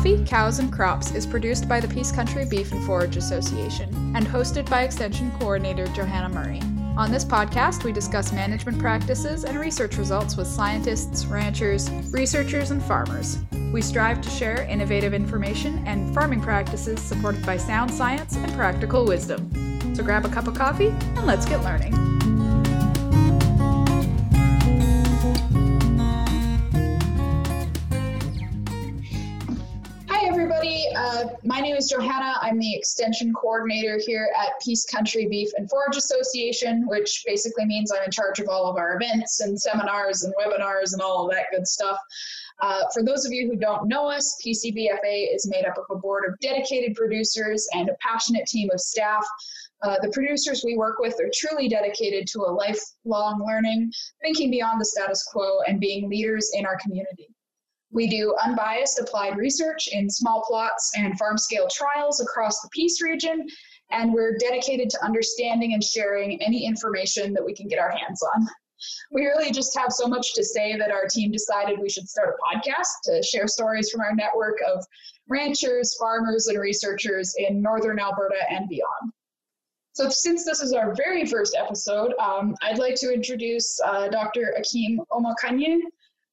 Coffee, Cows, and Crops is produced by the Peace Country Beef and Forage Association and hosted by Extension Coordinator Johanna Murray. On this podcast, we discuss management practices and research results with scientists, ranchers, researchers, and farmers. We strive to share innovative information and farming practices supported by sound science and practical wisdom. So grab a cup of coffee and let's get learning. My name is Johanna. I'm the extension coordinator here at Peace Country Beef and Forage Association, which basically means I'm in charge of all of our events and seminars and webinars and all of that good stuff. Uh, for those of you who don't know us, PCBFA is made up of a board of dedicated producers and a passionate team of staff. Uh, the producers we work with are truly dedicated to a lifelong learning, thinking beyond the status quo, and being leaders in our community. We do unbiased applied research in small plots and farm scale trials across the Peace region, and we're dedicated to understanding and sharing any information that we can get our hands on. We really just have so much to say that our team decided we should start a podcast to share stories from our network of ranchers, farmers, and researchers in northern Alberta and beyond. So, since this is our very first episode, um, I'd like to introduce uh, Dr. Akim Omokanye,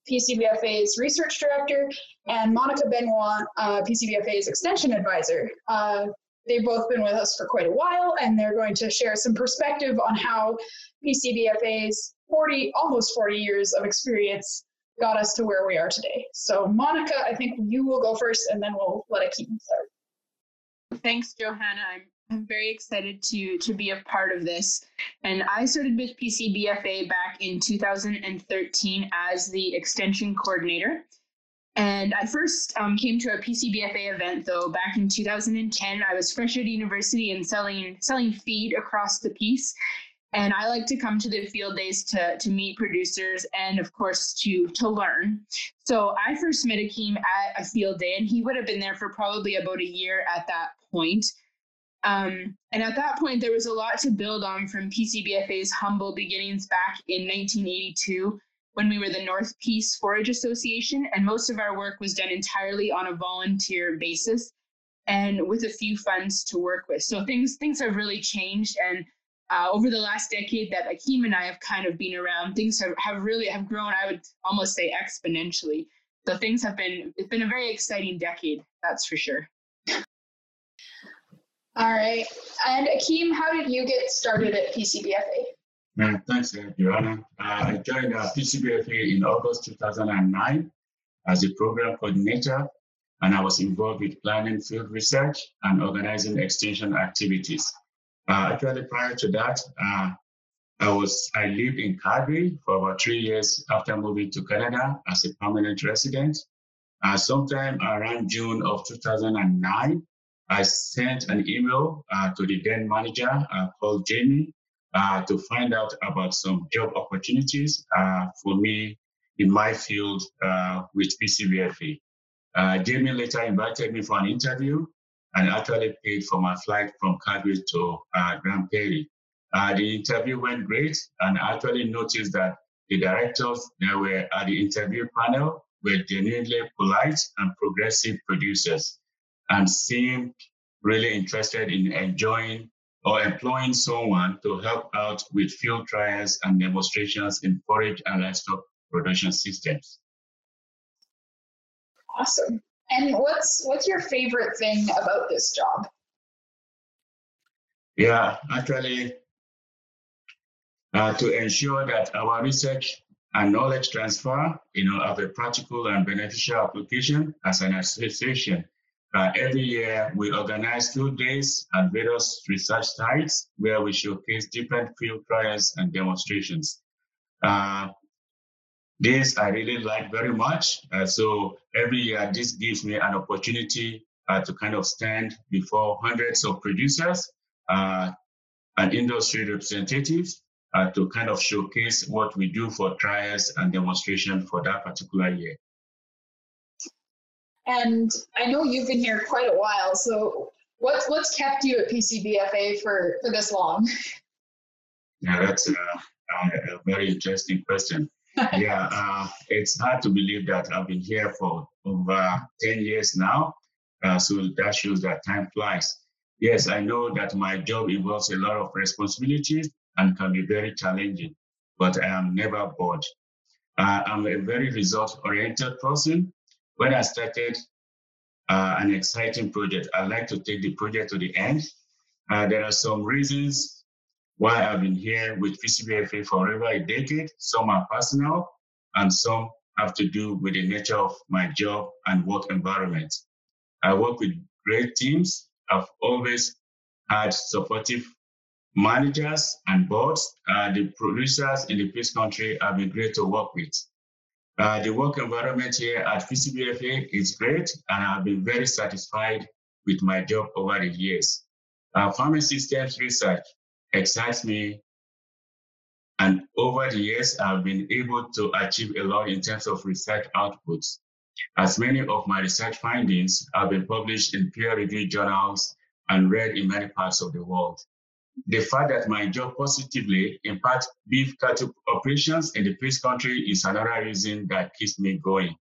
PCBFA's research director, and Monica Benoit, uh, PCBFA's extension advisor. Uh, they've both been with us for quite a while, and they're going to share some perspective on how PCBFA's 40, almost 40 years of experience got us to where we are today. So, Monica, I think you will go first, and then we'll let Akim start. Thanks, Johanna. I'm I'm very excited to to be a part of this. And I started with PCBFA back in 2013 as the extension coordinator. And I first um, came to a PCBFA event though back in 2010. I was fresh at university and selling selling feed across the Peace. And I like to come to the field days to, to meet producers and of course to to learn. So I first met Akim at a field day and he would have been there for probably about a year at that point. Um, and at that point, there was a lot to build on from PCBFA's humble beginnings back in 1982 when we were the North Peace Forage Association, and most of our work was done entirely on a volunteer basis and with a few funds to work with. So things things have really changed, and uh, over the last decade that Akim and I have kind of been around, things have, have really have grown. I would almost say exponentially. So things have been it's been a very exciting decade, that's for sure. All right. And Akim, how did you get started at PCBFA? Uh, thanks, Johanna. Uh, I joined uh, PCBFA in August 2009 as a program coordinator, and I was involved with planning field research and organizing extension activities. Uh, actually, prior to that, uh, I was I lived in Calgary for about three years after moving to Canada as a permanent resident. Uh, sometime around June of 2009, I sent an email uh, to the then manager uh, called Jamie uh, to find out about some job opportunities uh, for me in my field uh, with PCBFA. Uh, Jamie later invited me for an interview and actually paid for my flight from Calgary to Grande Prairie. the interview went great, and I actually noticed that the directors that were at the interview panel were genuinely polite and progressive producers and seem really interested in enjoying or employing someone to help out with field trials and demonstrations in forage and livestock production systems. Awesome. And what's what's your favorite thing about this job? Yeah, actually, uh, to ensure that our research and knowledge transfer, you know, have a practical and beneficial application as an association uh, every year, we organize field days at various research sites where we showcase different field trials and demonstrations. Uh, this I really like very much. Uh, so every year, this gives me an opportunity uh, to kind of stand before hundreds of producers uh, and industry representatives uh, to kind of showcase what we do for trials and demonstration for that particular year. And I know you've been here quite a while. So what's what's kept you at PCBFA for for this long? Yeah, that's a, a, a very interesting question. yeah, uh, it's hard to believe that I've been here for over 10 years now. Uh, so that shows that time flies. Yes, I know that my job involves a lot of responsibilities and can be very challenging, but I am never bored. Uh, I'm a very result oriented person. When I started uh, an exciting project, I like to take the project to the end. Uh, there are some reasons why I've been here with PCBFA for over a decade. Some are personal, and some have to do with the nature of my job and work environment. I work with great teams. I've always had supportive managers and boards. Uh, the producers in the Peace Country have been great to work with. Uh, the work environment here at PCBFA is great, and I've been very satisfied with my job over the years. Uh, farming systems research excites me, and over the years, I've been able to achieve a lot in terms of research outputs. As many of my research findings have been published in peer-reviewed journals and read in many parts of the world the fact that my job positively impacts beef cattle operations in the Peace Country is another reason that keeps me going.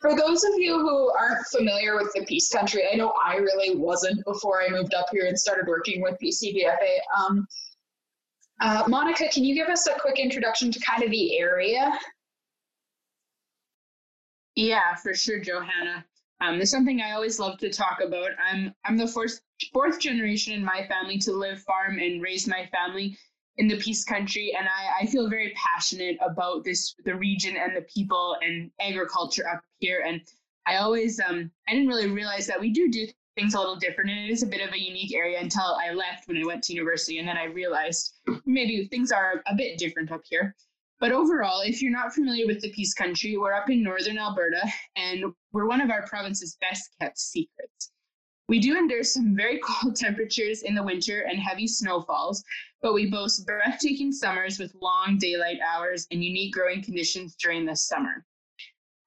For those of you who aren't familiar with the Peace Country, I know I really wasn't before I moved up here and started working with PCBFA. Um, uh, Monica, can you give us a quick introduction to kind of the area? Yeah, for sure, Johanna. Um, there's something I always love to talk about. I'm I'm the fourth fourth generation in my family to live farm and raise my family in the Peace Country, and I, I feel very passionate about this the region and the people and agriculture up here. And I always um I didn't really realize that we do do things a little different, and it is a bit of a unique area until I left when I went to university, and then I realized maybe things are a bit different up here. But overall, if you're not familiar with the Peace Country, we're up in northern Alberta and we're one of our province's best kept secrets. We do endure some very cold temperatures in the winter and heavy snowfalls, but we boast breathtaking summers with long daylight hours and unique growing conditions during the summer.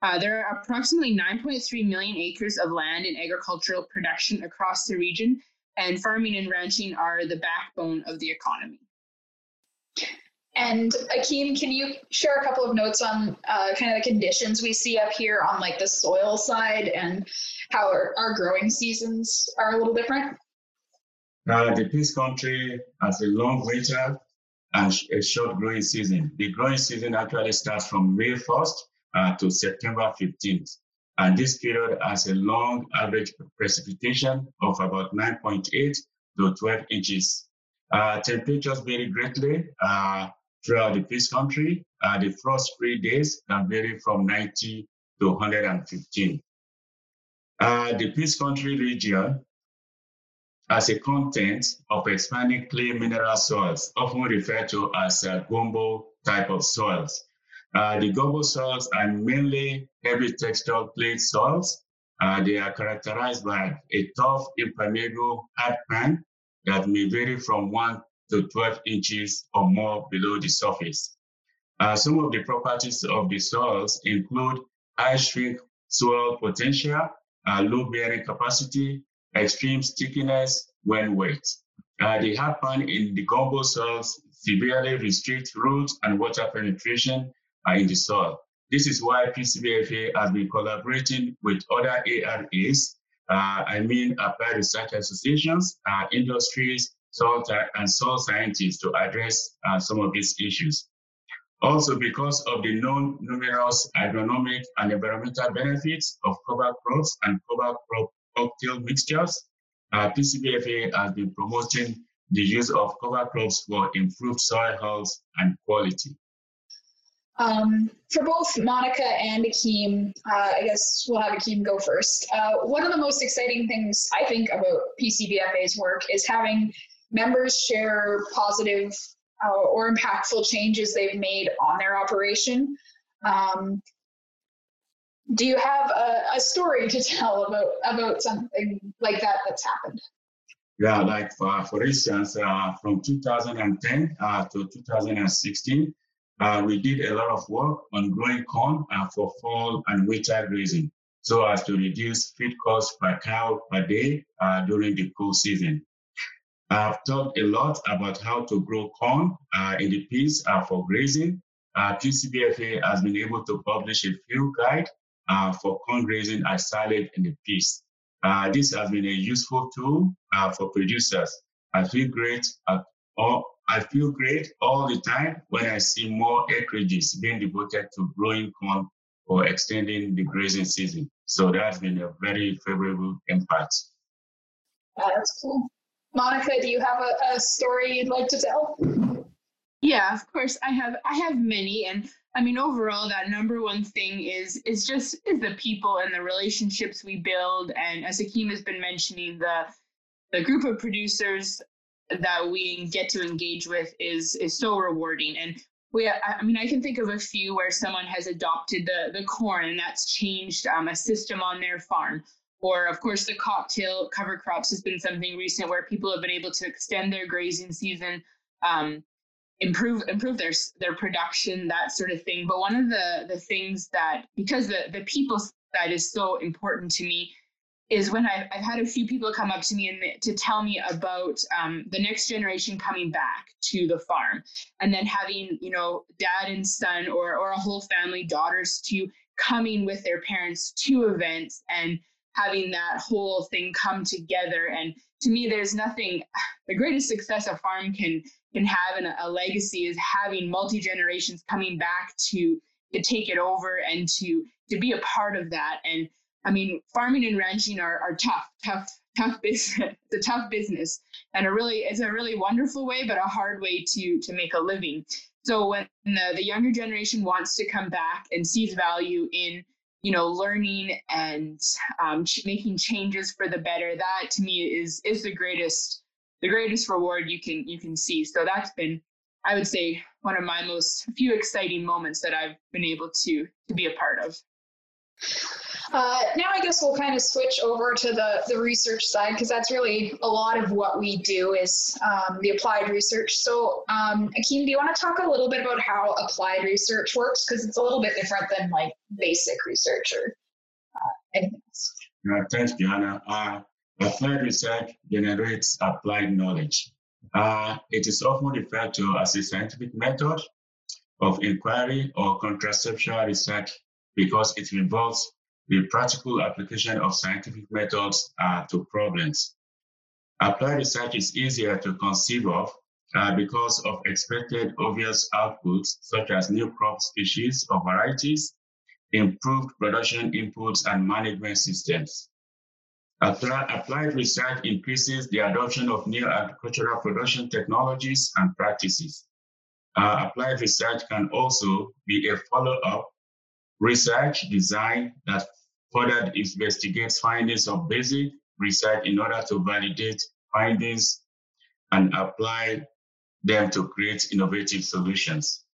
Uh, there are approximately 9.3 million acres of land in agricultural production across the region, and farming and ranching are the backbone of the economy. And Akim, can you share a couple of notes on uh, kind of the conditions we see up here on like the soil side and how our, our growing seasons are a little different? The Peace Country has a long winter and a short growing season. The growing season actually starts from May 1st uh, to September 15th. And this period has a long average precipitation of about 9.8 to 12 inches. Uh, temperatures vary greatly. Uh, throughout the Peace Country. Uh, the frost-free days can vary from 90 to 115. Uh, the Peace Country region has a content of expanding clay mineral soils, often referred to as uh, gumbo type of soils. Uh, the gumbo soils are mainly heavy textured clay soils. Uh, they are characterized by a tough, impermeable hard pan that may vary from one to 12 inches or more below the surface. Uh, some of the properties of the soils include high shrink swell potential, uh, low bearing capacity, extreme stickiness when wet. Uh, the hard pan in the gumbo soils severely restrict root and water penetration uh, in the soil. This is why PCBFA has been collaborating with other ARAs, uh, I mean applied research associations, uh, industries, soil and soil scientists to address uh, some of these issues. Also, because of the known numerous agronomic and environmental benefits of cover crops and cover crop cocktail mixtures, uh, PCBFA has been promoting the use of cover crops for improved soil health and quality. Um, for both Monica and Akim, uh, I guess we'll have Akim go first. Uh, one of the most exciting things I think about PCBFA's work is having members share positive uh, or impactful changes they've made on their operation. Um, do you have a, a, story to tell about about something like that that's happened? Yeah, like for, for instance, uh, from 2010 uh, to 2016, uh, we did a lot of work on growing corn uh, for fall and winter grazing so as to reduce feed costs per cow per day uh, during the cool season. I've talked a lot about how to grow corn uh, in the peace uh, for grazing. uh, PCBFA has been able to publish a field guide uh, for corn grazing as salad in the Peace. Uh, this has been a useful tool uh, for producers. I feel great at all. I feel great all the time when I see more acreages being devoted to growing corn or extending the grazing season. So that's been a very favorable impact. That's cool. Monica, do you have a, a story you'd like to tell? Yeah, of course. I have I have many and I mean overall that number one thing is is just is the people and the relationships we build and as Akim has been mentioning the the group of producers that we get to engage with is is so rewarding and we i mean i can think of a few where someone has adopted the the corn and that's changed um, a system on their farm or of course the cocktail cover crops has been something recent where people have been able to extend their grazing season um, improve improve their their production that sort of thing. But one of the the things that because the the people side is so important to me is when I've, I've had a few people come up to me and to tell me about um, the next generation coming back to the farm. And then having you know dad and son or or a whole family daughters to coming with their parents to events and having that whole thing come together and to me there's nothing the greatest success a farm can can have and a, a legacy is having multi generations coming back to to take it over and to to be a part of that and I mean, farming and ranching are, are tough, tough, tough business. it's a tough business and a really, it's a really wonderful way, but a hard way to, to make a living. So when the, the younger generation wants to come back and sees value in, you know, learning and um, ch- making changes for the better, that to me is, is the greatest, the greatest reward you can, you can see. So that's been, I would say, one of my most few exciting moments that I've been able to, to be a part of. Uh, now I guess we'll kind of switch over to the, the research side because that's really a lot of what we do is um, the applied research. So um, Akim, do you want to talk a little bit about how applied research works? Because it's a little bit different than like basic research or uh, anything else. Uh, thanks, Johanna. Uh, applied research generates applied knowledge. Uh, it is often referred to as a scientific method of inquiry or contraceptual research because it involves the practical application of scientific methods uh, to problems. Applied research is easier to conceive of uh, because of expected obvious outputs such as new crop species or varieties, improved production inputs and management systems. Applied research increases the adoption of new agricultural production technologies and practices. Uh, applied research can also be a follow-up research design that further investigates findings of basic research in order to validate findings and apply them to create innovative solutions.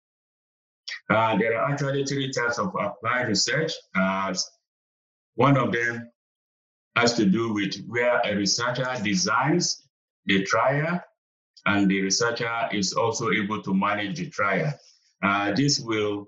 Uh, there are actually three types of applied research. Uh, one of them has to do with where a researcher designs the trial and the researcher is also able to manage the trial. Uh, this will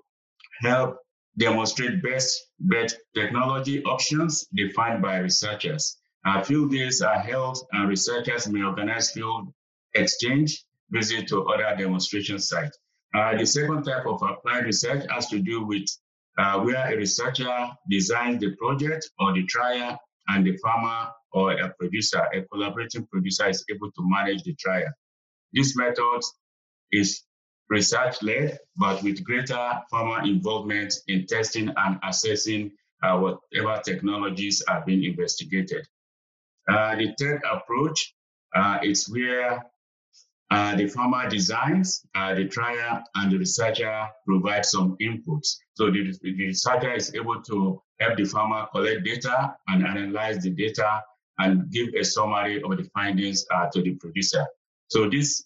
help demonstrate best bet technology options defined by researchers. Uh, field days are held and researchers may organize field exchange visit to other demonstration sites. Uh, the second type of applied research has to do with uh, where a researcher designs the project or the trial and the farmer or a producer, a collaborating producer is able to manage the trial. This method is research-led, but with greater farmer involvement in testing and assessing uh, whatever technologies are being investigated. Uh, the third approach uh, is where uh, the farmer designs uh, the trial and the researcher provides some inputs. So the, the researcher is able to help the farmer collect data and analyze the data and give a summary of the findings uh, to the producer. So this,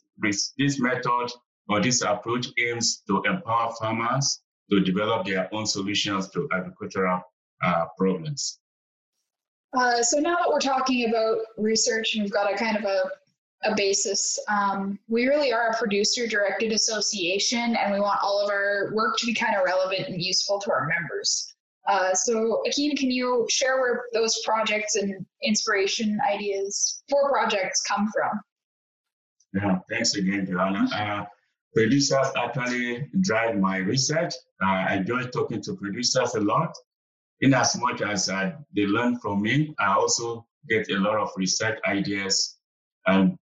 this method or this approach aims to empower farmers to develop their own solutions to agricultural uh, problems. Uh, so now that we're talking about research and we've got a kind of a, a basis, um, we really are a producer-directed association and we want all of our work to be kind of relevant and useful to our members. Uh, so Akim, can you share where those projects and inspiration ideas for projects come from? Yeah, thanks again, Johanna. Producers actually drive my research. Uh, I enjoy talking to producers a lot. In as much as uh, they learn from me, I also get a lot of research ideas and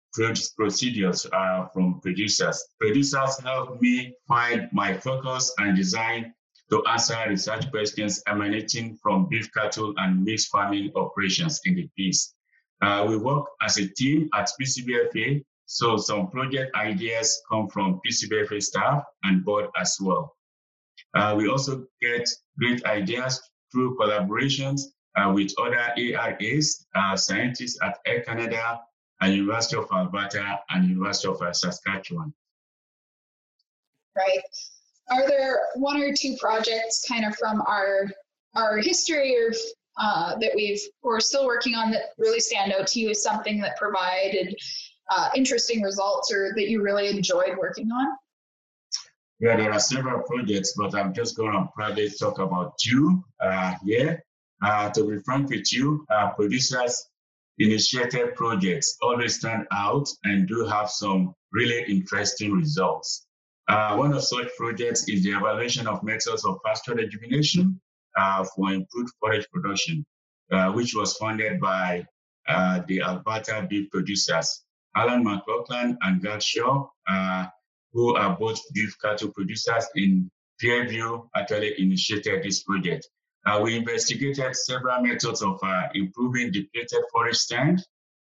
procedures uh, from producers. Producers help me find my focus and design to answer research questions emanating from beef cattle and mixed farming operations in the Peace. Uh, we work as a team at PCBFA so some project ideas come from PCBFA staff and board as well. Uh, we also get great ideas through collaborations uh, with other ARAs, uh, scientists at Ag Canada and University of Alberta and University of uh, Saskatchewan. Right. Are there one or two projects kind of from our our history or uh, that we've we're still working on that really stand out to you as something that provided uh, interesting results or that you really enjoyed working on? Yeah, there are several projects, but I'm just going to probably talk about two uh, here. Uh, to be frank with you, uh, producers initiated projects always stand out and do have some really interesting results. Uh, one of such projects is the evaluation of methods of pasture rejuvenation uh, for improved forage production, uh, which was funded by uh, the Alberta beef producers. Alan McLaughlin and Gad Shaw, uh, who are both beef cattle producers in Fairview, actually initiated this project. Uh, we investigated several methods of uh, improving depleted forage stand,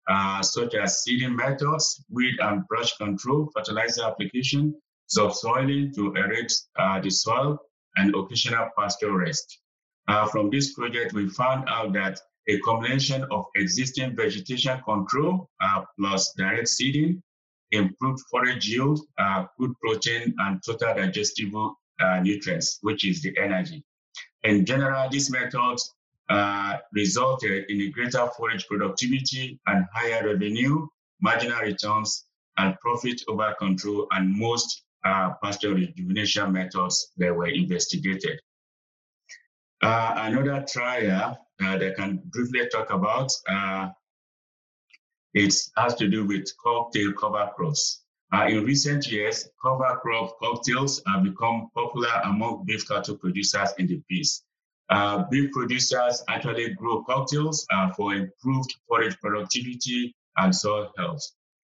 uh, such as seeding methods, weed and brush control, fertilizer application, subsoiling to aerate uh, the soil, and occasional pasture rest. Uh, from this project, we found out that a combination of existing vegetation control uh, plus direct seeding, improved forage yield, uh, good protein, and total digestible uh, nutrients, which is the energy. In general, these methods uh, resulted in a greater forage productivity and higher revenue, marginal returns, and profit over control, and most uh, pasture rejuvenation methods that were investigated. Uh, another trial uh, that I can briefly talk about, uh, it has to do with cocktail cover crops. Uh, in recent years, cover crop cocktails have become popular among beef cattle producers in the Peace. Uh, beef producers actually grow cocktails uh, for improved forage productivity and soil health.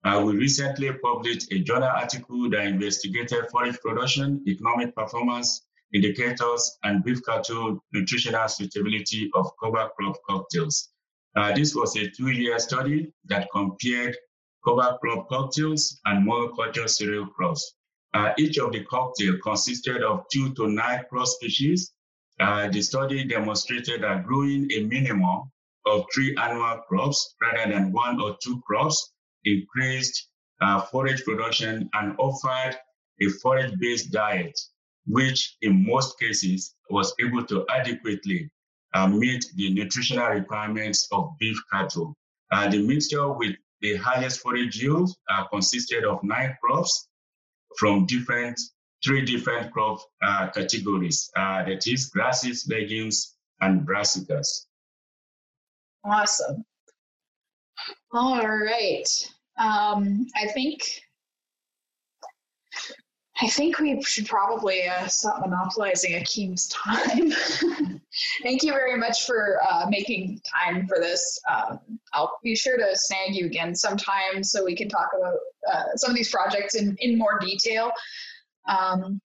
Uh, we recently published a journal article that investigated forage production, economic performance, indicators, and beef cattle nutritional suitability of cover crop cocktails. Uh, this was a two-year study that compared cover crop cocktails and monoculture cereal crops. Uh, each of the cocktail consisted of two to nine crop species. Uh, the study demonstrated that growing a minimum of three annual crops rather than one or two crops increased uh, forage production and offered a forage-based diet which in most cases was able to adequately uh, meet the nutritional requirements of beef cattle. Uh, the mixture with the highest forage yield uh, consisted of nine crops from different, three different crop uh, categories, uh, that is grasses, legumes, and brassicas. Awesome. All right. Um, I think I think we should probably uh, stop monopolizing Akim's time. Thank you very much for uh, making time for this. Um, I'll be sure to snag you again sometime so we can talk about uh, some of these projects in, in more detail. Um,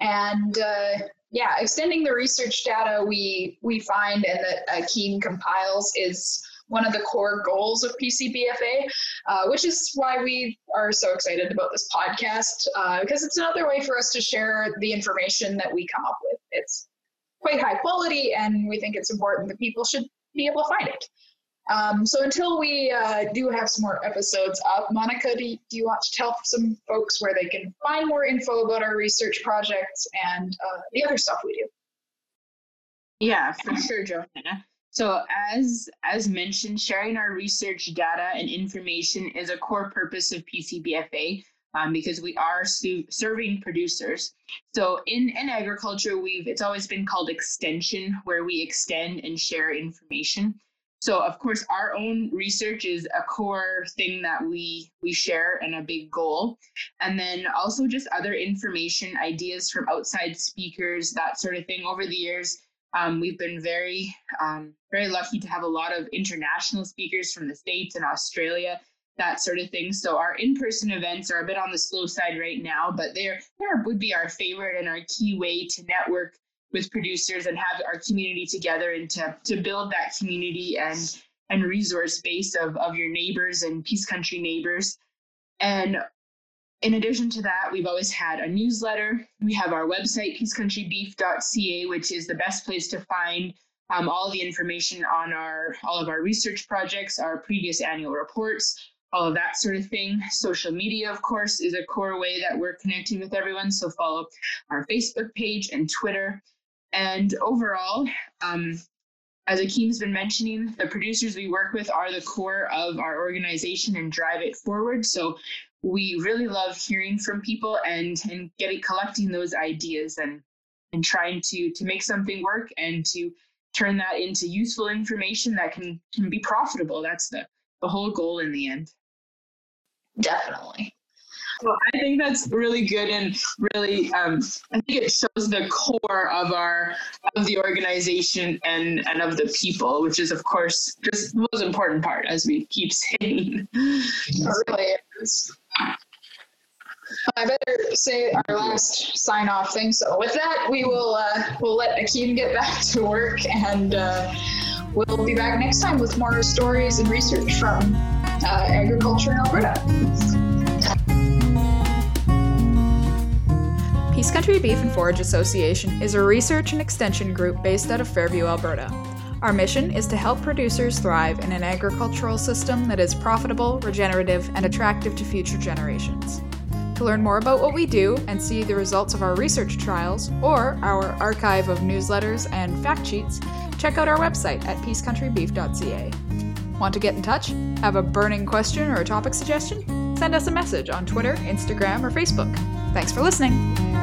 and uh, yeah, extending the research data we, we find and that Akim compiles is one of the core goals of PCBFA, uh, which is why we are so excited about this podcast uh, because it's another way for us to share the information that we come up with. It's quite high quality, and we think it's important that people should be able to find it. Um, so until we uh, do have some more episodes up, Monica, do you, do you, want to tell some folks where they can find more info about our research projects and uh, the other stuff we do? Yeah, for sure, Johanna. So as as mentioned, sharing our research data and information is a core purpose of PCBFA um, because we are su- serving producers. So in, in agriculture, we've it's always been called extension, where we extend and share information. So of course, our own research is a core thing that we we share and a big goal, and then also just other information, ideas from outside speakers, that sort of thing. Over the years, um, we've been very um, very lucky to have a lot of international speakers from the states and Australia, that sort of thing. So our in-person events are a bit on the slow side right now, but they're they would be our favorite and our key way to network with producers and have our community together and to, to build that community and and resource base of, of your neighbors and peace country neighbors and in addition to that we've always had a newsletter we have our website peacecountrybeef.ca which is the best place to find um, all the information on our all of our research projects our previous annual reports all of that sort of thing. Social media, of course, is a core way that we're connecting with everyone. So follow our Facebook page and Twitter. And overall, um, as Akim's been mentioning, the producers we work with are the core of our organization and drive it forward. So we really love hearing from people and and getting collecting those ideas and and trying to to make something work and to turn that into useful information that can, can be profitable. That's the the whole goal in the end. Definitely. Well, I think that's really good and really, um, I think it shows the core of our of the organization and and of the people, which is of course just the most important part, as we keep saying. It really is. I better say our last sign off thing. So with that, we will uh, we'll let Akim get back to work, and uh, we'll be back next time with more stories and research from uh, agriculture in Alberta. Peace Country Beef and Forage Association is a research and extension group based out of Fairview, Alberta. Our mission is to help producers thrive in an agricultural system that is profitable, regenerative, and attractive to future generations. To learn more about what we do and see the results of our research trials or our archive of newsletters and fact sheets, check out our website at peacecountrybeef.ca. Want to get in touch? Have a burning question or a topic suggestion? Send us a message on Twitter, Instagram, or Facebook. Thanks for listening.